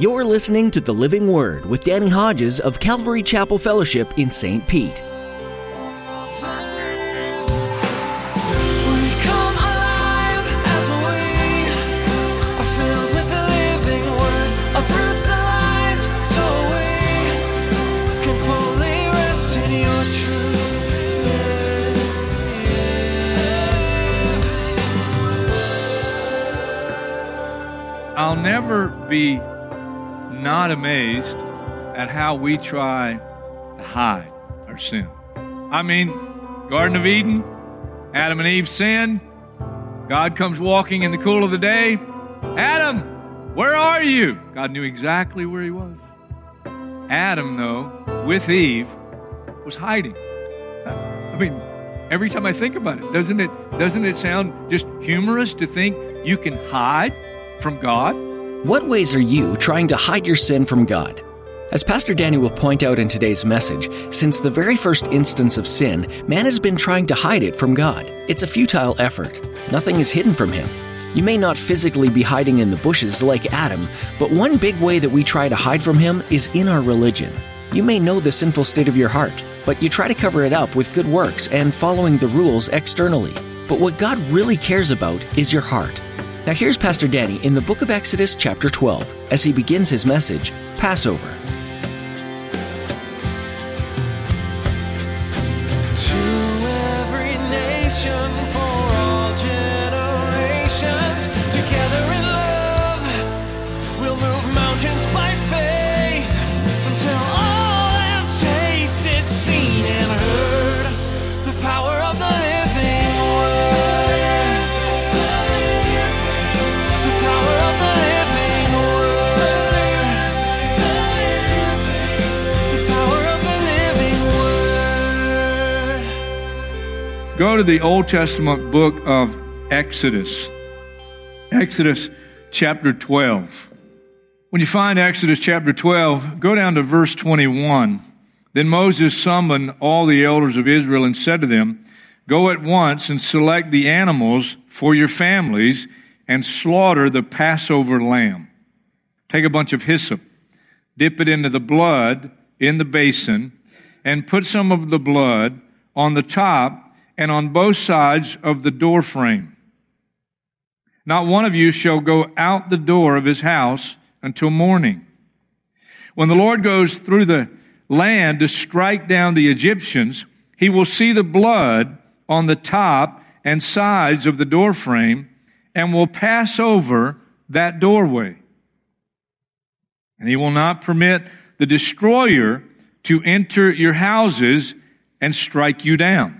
You're listening to The Living Word with Danny Hodges of Calvary Chapel Fellowship in St. Pete. We come alive as we are filled with the living word. Uproot the lies so we can fully rest in your truth. I'll never be not amazed at how we try to hide our sin. I mean, Garden of Eden, Adam and Eve sin. God comes walking in the cool of the day. Adam, where are you? God knew exactly where he was. Adam, though, with Eve, was hiding. I mean, every time I think about it, doesn't it doesn't it sound just humorous to think you can hide from God? What ways are you trying to hide your sin from God? As Pastor Danny will point out in today's message, since the very first instance of sin, man has been trying to hide it from God. It's a futile effort. Nothing is hidden from him. You may not physically be hiding in the bushes like Adam, but one big way that we try to hide from him is in our religion. You may know the sinful state of your heart, but you try to cover it up with good works and following the rules externally. But what God really cares about is your heart. Now, here's Pastor Danny in the book of Exodus, chapter 12, as he begins his message Passover. Go to the Old Testament book of Exodus. Exodus chapter 12. When you find Exodus chapter 12, go down to verse 21. Then Moses summoned all the elders of Israel and said to them, Go at once and select the animals for your families and slaughter the Passover lamb. Take a bunch of hyssop, dip it into the blood in the basin, and put some of the blood on the top and on both sides of the door frame. Not one of you shall go out the door of his house until morning. When the Lord goes through the land to strike down the Egyptians, he will see the blood on the top and sides of the door frame and will pass over that doorway. And he will not permit the destroyer to enter your houses and strike you down.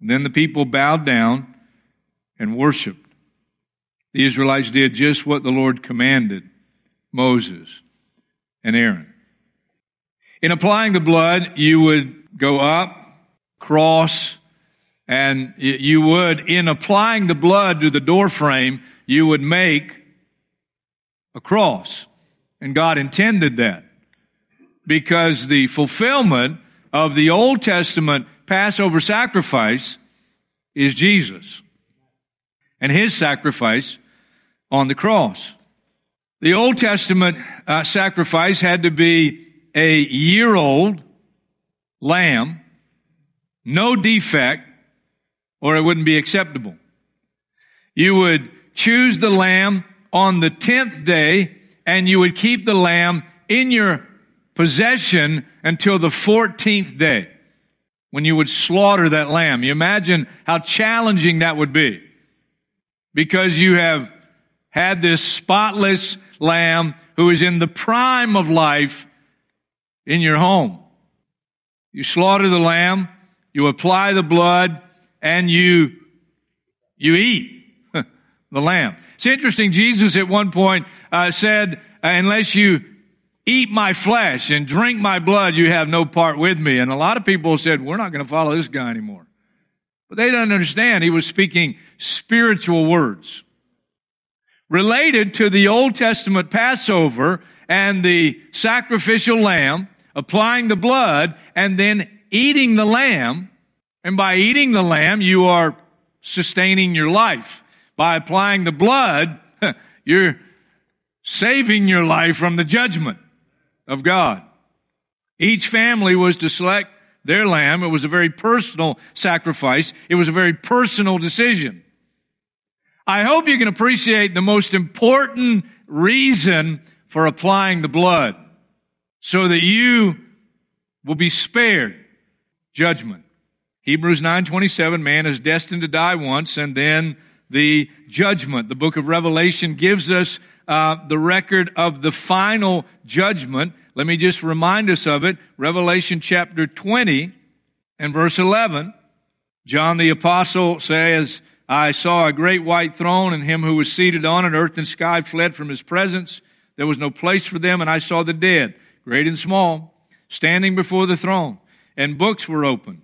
Then the people bowed down and worshiped. The Israelites did just what the Lord commanded Moses and Aaron. In applying the blood, you would go up, cross, and you would, in applying the blood to the door frame, you would make a cross. And God intended that because the fulfillment of the Old Testament Passover sacrifice is Jesus and his sacrifice on the cross. The Old Testament uh, sacrifice had to be a year old lamb, no defect, or it wouldn't be acceptable. You would choose the lamb on the 10th day and you would keep the lamb in your possession until the 14th day when you would slaughter that lamb. You imagine how challenging that would be because you have had this spotless lamb who is in the prime of life in your home. You slaughter the lamb, you apply the blood, and you, you eat. the lamb. It's interesting. Jesus at one point uh, said, unless you eat my flesh and drink my blood, you have no part with me. And a lot of people said, we're not going to follow this guy anymore. But they don't understand. He was speaking spiritual words related to the Old Testament Passover and the sacrificial lamb, applying the blood and then eating the lamb. And by eating the lamb, you are sustaining your life. By applying the blood, you're saving your life from the judgment of God. Each family was to select their lamb. It was a very personal sacrifice. It was a very personal decision. I hope you can appreciate the most important reason for applying the blood so that you will be spared judgment. Hebrews 9:27 man is destined to die once and then the judgment. The book of Revelation gives us uh, the record of the final judgment. Let me just remind us of it. Revelation chapter 20 and verse 11. John the apostle says, I saw a great white throne and him who was seated on it. Earth and sky fled from his presence. There was no place for them, and I saw the dead, great and small, standing before the throne, and books were open.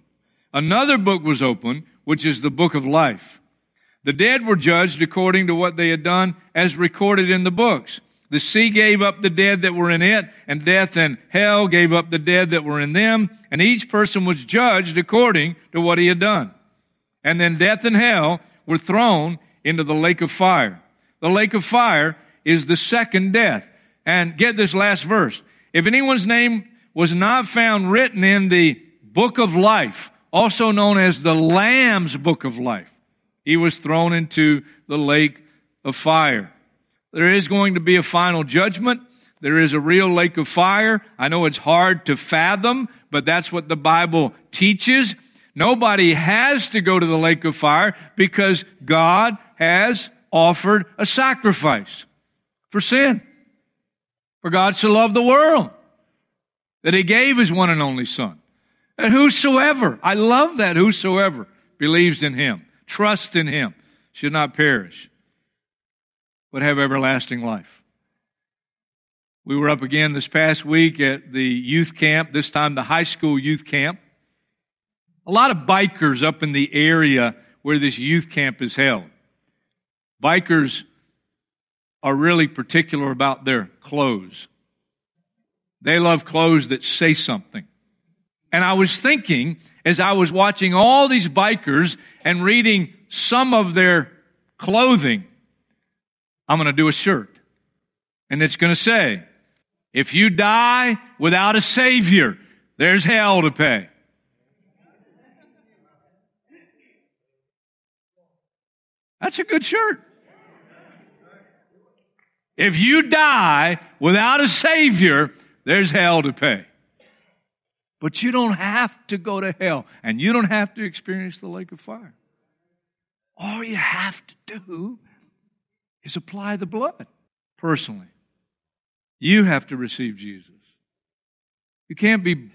Another book was open, which is the book of life. The dead were judged according to what they had done as recorded in the books. The sea gave up the dead that were in it, and death and hell gave up the dead that were in them, and each person was judged according to what he had done. And then death and hell were thrown into the lake of fire. The lake of fire is the second death. And get this last verse. If anyone's name was not found written in the book of life, also known as the Lamb's book of life, he was thrown into the lake of fire. There is going to be a final judgment. There is a real lake of fire. I know it's hard to fathom, but that's what the Bible teaches. Nobody has to go to the lake of fire because God has offered a sacrifice for sin. For God so loved the world that he gave his one and only son. And whosoever, I love that, whosoever believes in him, trusts in him, should not perish, but have everlasting life. We were up again this past week at the youth camp, this time the high school youth camp a lot of bikers up in the area where this youth camp is held. Bikers are really particular about their clothes. They love clothes that say something. And I was thinking as I was watching all these bikers and reading some of their clothing, I'm going to do a shirt. And it's going to say, if you die without a savior, there's hell to pay. That's a good shirt. If you die without a Savior, there's hell to pay. But you don't have to go to hell and you don't have to experience the lake of fire. All you have to do is apply the blood personally. You have to receive Jesus. You can't be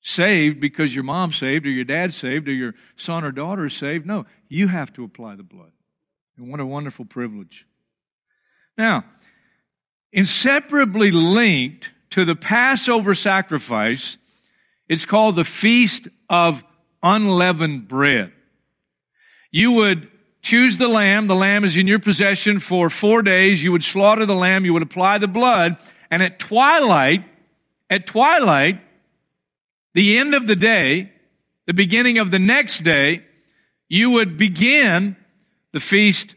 saved because your mom's saved or your dad's saved or your son or daughter is saved. No, you have to apply the blood. And what a wonderful privilege. Now, inseparably linked to the Passover sacrifice, it's called the Feast of Unleavened Bread. You would choose the lamb. The lamb is in your possession for four days. You would slaughter the lamb. You would apply the blood. And at twilight, at twilight, the end of the day, the beginning of the next day, you would begin the feast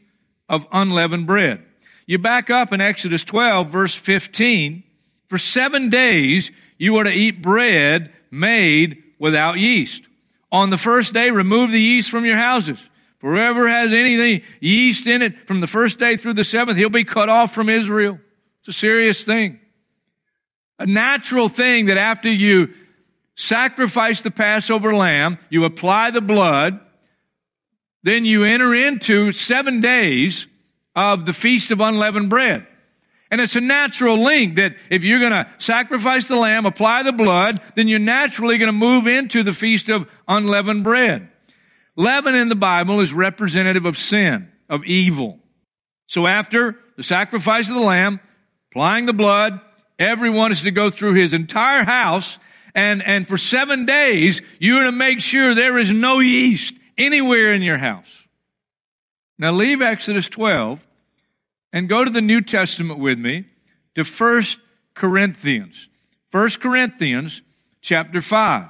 of unleavened bread. You back up in Exodus 12, verse 15. For seven days you are to eat bread made without yeast. On the first day, remove the yeast from your houses. Whoever has anything yeast in it from the first day through the seventh, he'll be cut off from Israel. It's a serious thing. A natural thing that after you sacrifice the Passover lamb, you apply the blood, then you enter into seven days of the Feast of Unleavened Bread. And it's a natural link that if you're going to sacrifice the lamb, apply the blood, then you're naturally going to move into the Feast of Unleavened Bread. Leaven in the Bible is representative of sin, of evil. So after the sacrifice of the lamb, applying the blood, everyone is to go through his entire house and, and for seven days, you're to make sure there is no yeast anywhere in your house. Now leave Exodus 12 and go to the New Testament with me to 1 Corinthians. 1 Corinthians chapter 5.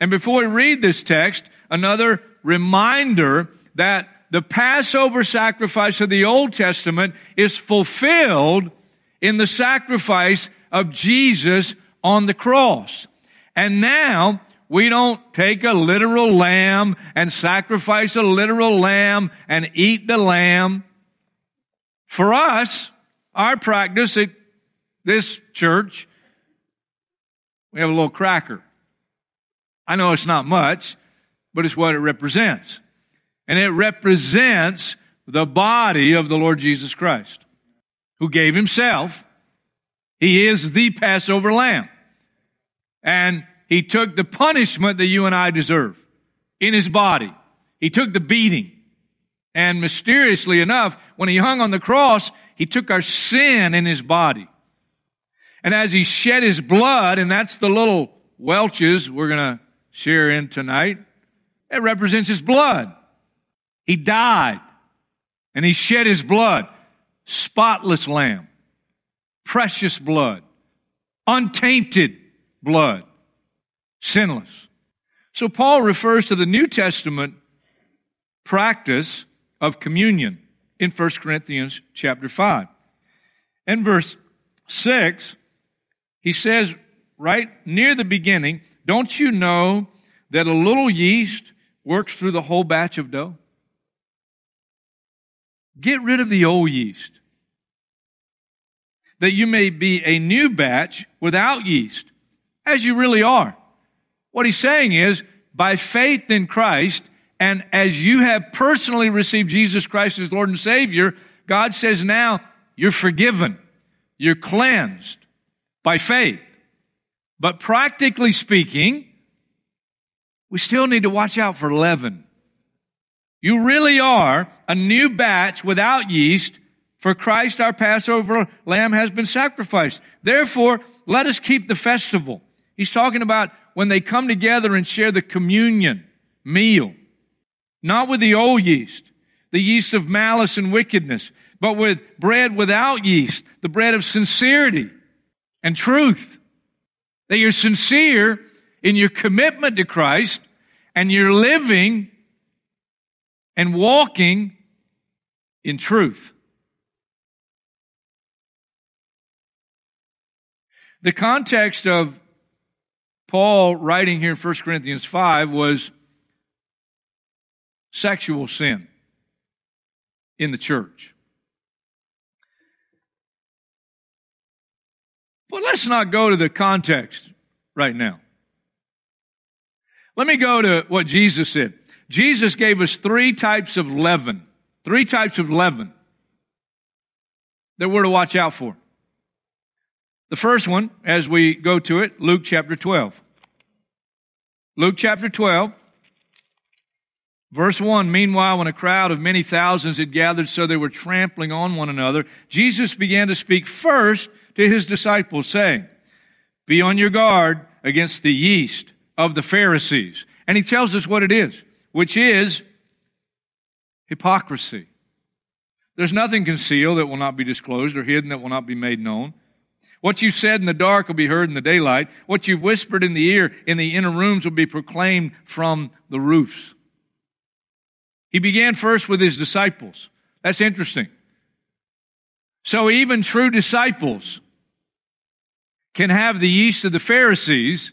And before we read this text, another reminder that the Passover sacrifice of the Old Testament is fulfilled in the sacrifice of Jesus on the cross. And now we don't take a literal lamb and sacrifice a literal lamb and eat the lamb. For us, our practice at this church, we have a little cracker. I know it's not much, but it's what it represents. And it represents the body of the Lord Jesus Christ, who gave himself. He is the Passover lamb. And he took the punishment that you and I deserve in his body. He took the beating. And mysteriously enough, when he hung on the cross, he took our sin in his body. And as he shed his blood, and that's the little Welch's we're going to share in tonight, it represents his blood. He died and he shed his blood. Spotless lamb, precious blood, untainted blood sinless. So Paul refers to the New Testament practice of communion in 1 Corinthians chapter 5. In verse 6, he says right near the beginning, don't you know that a little yeast works through the whole batch of dough? Get rid of the old yeast that you may be a new batch without yeast, as you really are. What he's saying is, by faith in Christ, and as you have personally received Jesus Christ as Lord and Savior, God says now you're forgiven. You're cleansed by faith. But practically speaking, we still need to watch out for leaven. You really are a new batch without yeast, for Christ our Passover lamb has been sacrificed. Therefore, let us keep the festival. He's talking about when they come together and share the communion meal. Not with the old yeast, the yeast of malice and wickedness, but with bread without yeast, the bread of sincerity and truth. That you're sincere in your commitment to Christ and you're living and walking in truth. The context of Paul, writing here in 1 Corinthians 5, was sexual sin in the church. But let's not go to the context right now. Let me go to what Jesus said. Jesus gave us three types of leaven, three types of leaven that we're to watch out for. The first one, as we go to it, Luke chapter 12. Luke chapter 12, verse 1. Meanwhile, when a crowd of many thousands had gathered so they were trampling on one another, Jesus began to speak first to his disciples, saying, Be on your guard against the yeast of the Pharisees. And he tells us what it is, which is hypocrisy. There's nothing concealed that will not be disclosed or hidden that will not be made known. What you said in the dark will be heard in the daylight. What you've whispered in the ear in the inner rooms will be proclaimed from the roofs. He began first with his disciples. That's interesting. So even true disciples can have the yeast of the Pharisees,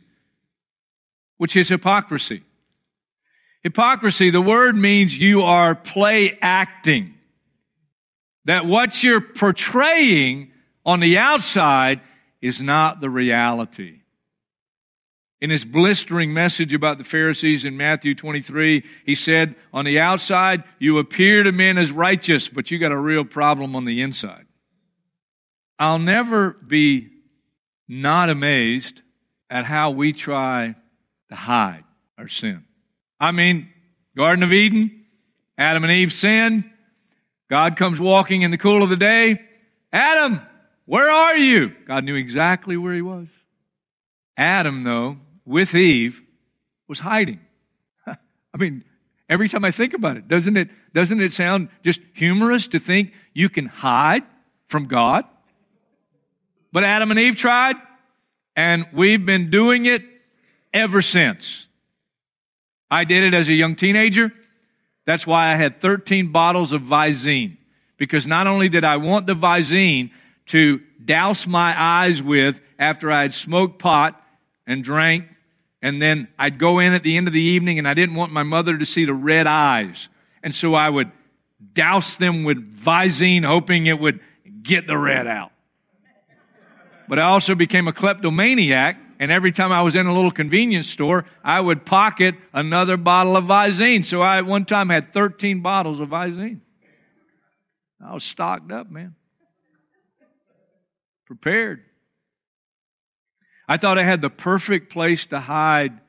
which is hypocrisy. Hypocrisy, the word means you are play acting. That what you're portraying on the outside is not the reality. In his blistering message about the Pharisees in Matthew 23, he said, On the outside, you appear to men as righteous, but you got a real problem on the inside. I'll never be not amazed at how we try to hide our sin. I mean, Garden of Eden, Adam and Eve sinned. God comes walking in the cool of the day. Adam, where are you? God knew exactly where he was. Adam, though, with Eve, was hiding. I mean, every time I think about it, doesn't it, doesn't it sound just humorous to think you can hide from God? But Adam and Eve tried, and we've been doing it ever since. I did it as a young teenager. That's why I had 13 bottles of Visine. Because not only did I want the Visine to douse my eyes with after I had smoked pot and drank, and then I'd go in at the end of the evening and I didn't want my mother to see the red eyes. And so I would douse them with Visine, hoping it would get the red out. But I also became a kleptomaniac and every time I was in a little convenience store, I would pocket another bottle of Visine. So I at one time had 13 bottles of Visine. I was stocked up, man. Prepared. I thought I had the perfect place to hide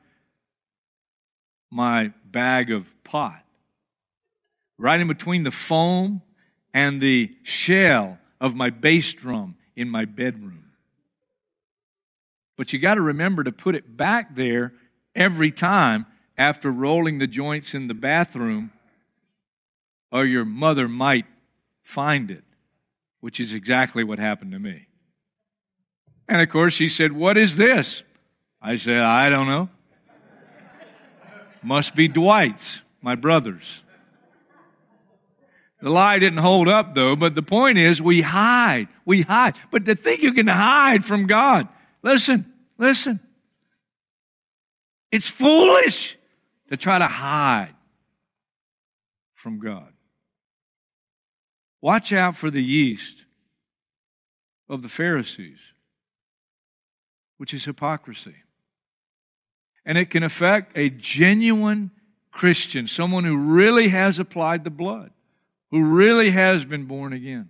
my bag of pot. Right in between the foam and the shell of my bass drum in my bedroom. But you got to remember to put it back there every time after rolling the joints in the bathroom, or your mother might find it, which is exactly what happened to me. And of course, she said, What is this? I said, I don't know. Must be Dwight's, my brother's. The lie didn't hold up though, but the point is we hide. We hide. But to think you can hide from God, Listen, listen. It's foolish to try to hide from God. Watch out for the yeast of the Pharisees, which is hypocrisy. And it can affect a genuine Christian, someone who really has applied the blood, who really has been born again.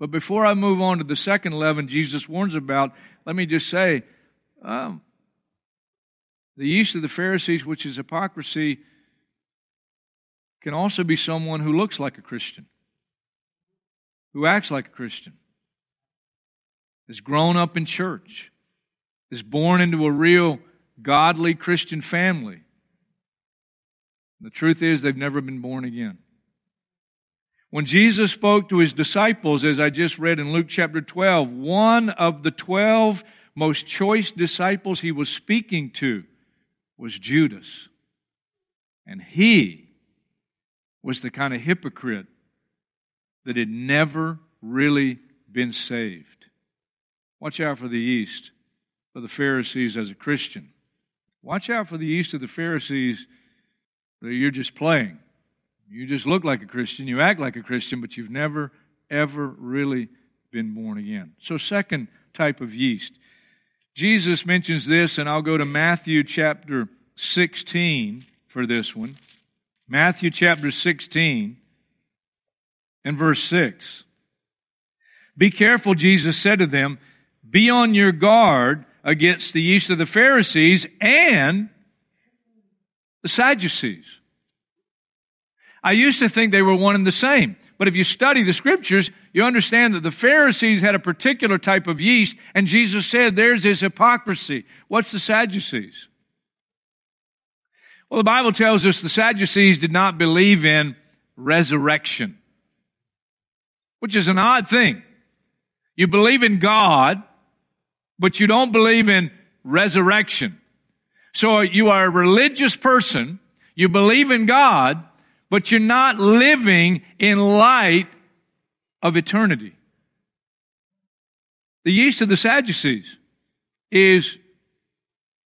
But before I move on to the second leaven Jesus warns about, let me just say um, the yeast of the Pharisees, which is hypocrisy, can also be someone who looks like a Christian, who acts like a Christian, is grown up in church, is born into a real godly Christian family. The truth is, they've never been born again. When Jesus spoke to his disciples, as I just read in Luke chapter 12, one of the 12 most choice disciples he was speaking to was Judas. And he was the kind of hypocrite that had never really been saved. Watch out for the yeast of the Pharisees as a Christian. Watch out for the yeast of the Pharisees that you're just playing. You just look like a Christian, you act like a Christian, but you've never, ever really been born again. So, second type of yeast. Jesus mentions this, and I'll go to Matthew chapter 16 for this one. Matthew chapter 16 and verse 6. Be careful, Jesus said to them, be on your guard against the yeast of the Pharisees and the Sadducees. I used to think they were one and the same. But if you study the scriptures, you understand that the Pharisees had a particular type of yeast, and Jesus said theirs is hypocrisy. What's the Sadducees? Well, the Bible tells us the Sadducees did not believe in resurrection, which is an odd thing. You believe in God, but you don't believe in resurrection. So you are a religious person, you believe in God, but you're not living in light of eternity. The yeast of the Sadducees is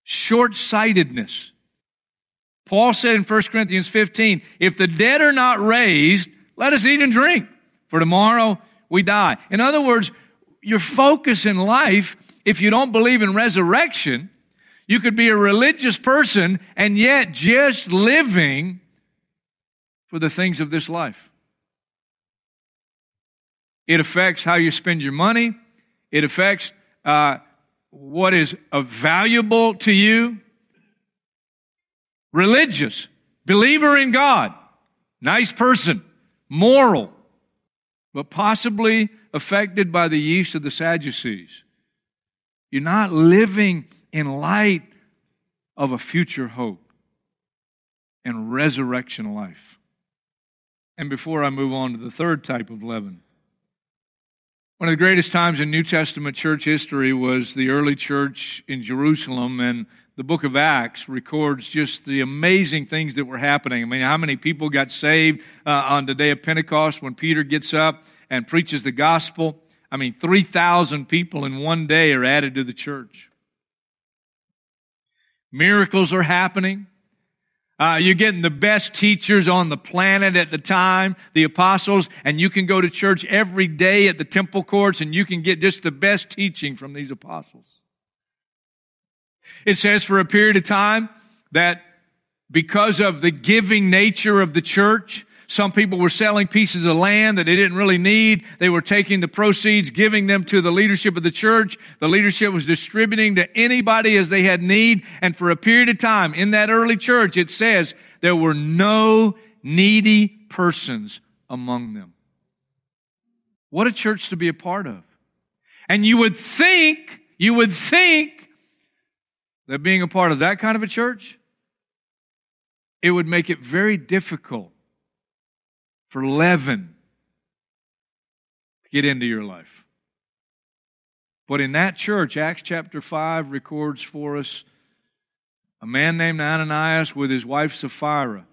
short sightedness. Paul said in 1 Corinthians 15, if the dead are not raised, let us eat and drink, for tomorrow we die. In other words, your focus in life, if you don't believe in resurrection, you could be a religious person and yet just living for the things of this life. It affects how you spend your money. It affects uh, what is valuable to you. Religious, believer in God, nice person, moral, but possibly affected by the yeast of the Sadducees. You're not living in light of a future hope and resurrection life. And before I move on to the third type of leaven, one of the greatest times in New Testament church history was the early church in Jerusalem, and the book of Acts records just the amazing things that were happening. I mean, how many people got saved uh, on the day of Pentecost when Peter gets up and preaches the gospel? I mean, 3,000 people in one day are added to the church. Miracles are happening. Uh, you're getting the best teachers on the planet at the time, the apostles, and you can go to church every day at the temple courts and you can get just the best teaching from these apostles. It says for a period of time that because of the giving nature of the church, some people were selling pieces of land that they didn't really need. They were taking the proceeds, giving them to the leadership of the church. The leadership was distributing to anybody as they had need. And for a period of time in that early church, it says there were no needy persons among them. What a church to be a part of. And you would think, you would think that being a part of that kind of a church, it would make it very difficult for leaven to get into your life. But in that church, Acts chapter 5 records for us a man named Ananias with his wife Sapphira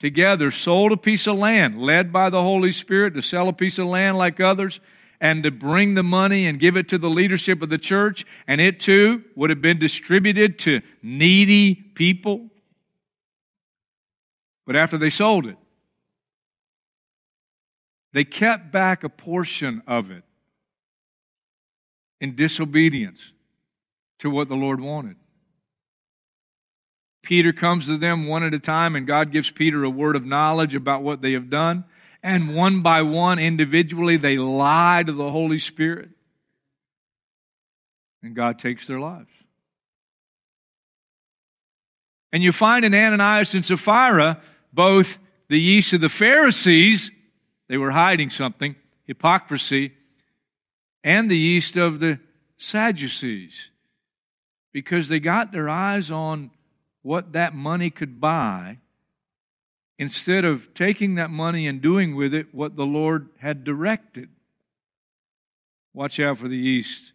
together sold a piece of land, led by the Holy Spirit to sell a piece of land like others and to bring the money and give it to the leadership of the church, and it too would have been distributed to needy people. But after they sold it, they kept back a portion of it in disobedience to what the Lord wanted. Peter comes to them one at a time, and God gives Peter a word of knowledge about what they have done. And one by one, individually, they lie to the Holy Spirit. And God takes their lives. And you find in Ananias and Sapphira both the yeast of the Pharisees they were hiding something, hypocrisy, and the yeast of the Sadducees, because they got their eyes on what that money could buy instead of taking that money and doing with it what the Lord had directed. Watch out for the yeast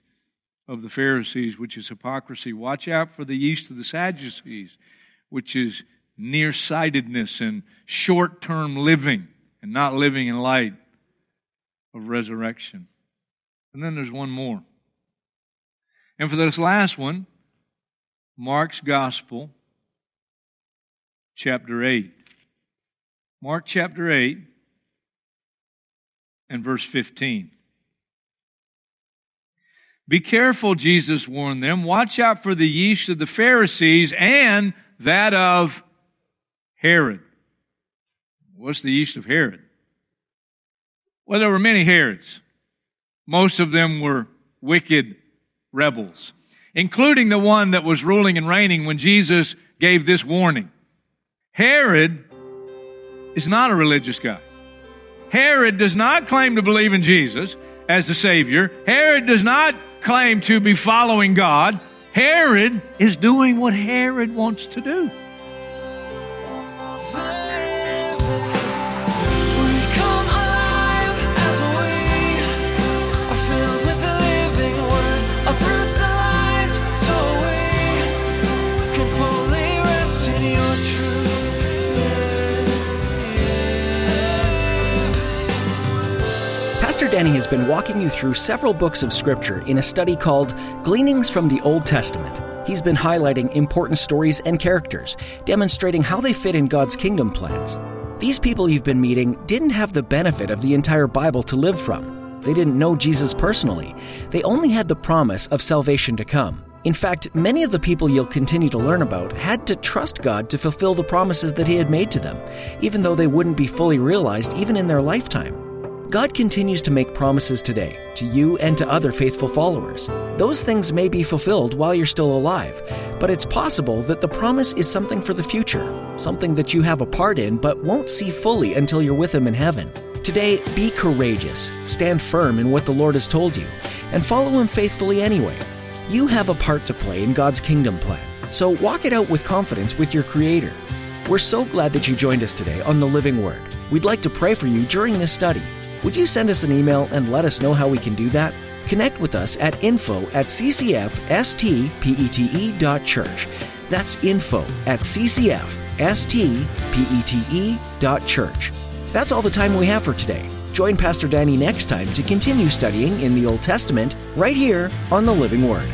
of the Pharisees, which is hypocrisy. Watch out for the yeast of the Sadducees, which is nearsightedness and short term living and not living in light of resurrection. And then there's one more. And for this last one, Mark's Gospel, chapter 8. Mark chapter 8 and verse 15. Be careful, Jesus warned them. Watch out for the yeast of the Pharisees and that of Herod. What's the east of Herod? Well, there were many Herods. Most of them were wicked rebels, including the one that was ruling and reigning when Jesus gave this warning. Herod is not a religious guy. Herod does not claim to believe in Jesus as the Savior. Herod does not claim to be following God. Herod is doing what Herod wants to do. Pastor Danny has been walking you through several books of Scripture in a study called Gleanings from the Old Testament. He's been highlighting important stories and characters, demonstrating how they fit in God's kingdom plans. These people you've been meeting didn't have the benefit of the entire Bible to live from. They didn't know Jesus personally. They only had the promise of salvation to come. In fact, many of the people you'll continue to learn about had to trust God to fulfill the promises that He had made to them, even though they wouldn't be fully realized even in their lifetime. God continues to make promises today to you and to other faithful followers. Those things may be fulfilled while you're still alive, but it's possible that the promise is something for the future, something that you have a part in but won't see fully until you're with Him in heaven. Today, be courageous, stand firm in what the Lord has told you, and follow Him faithfully anyway. You have a part to play in God's kingdom plan, so walk it out with confidence with your Creator. We're so glad that you joined us today on The Living Word. We'd like to pray for you during this study. Would you send us an email and let us know how we can do that? Connect with us at info at ccfstpete.church. That's info at ccfstpete.church. That's all the time we have for today. Join Pastor Danny next time to continue studying in the Old Testament right here on the Living Word.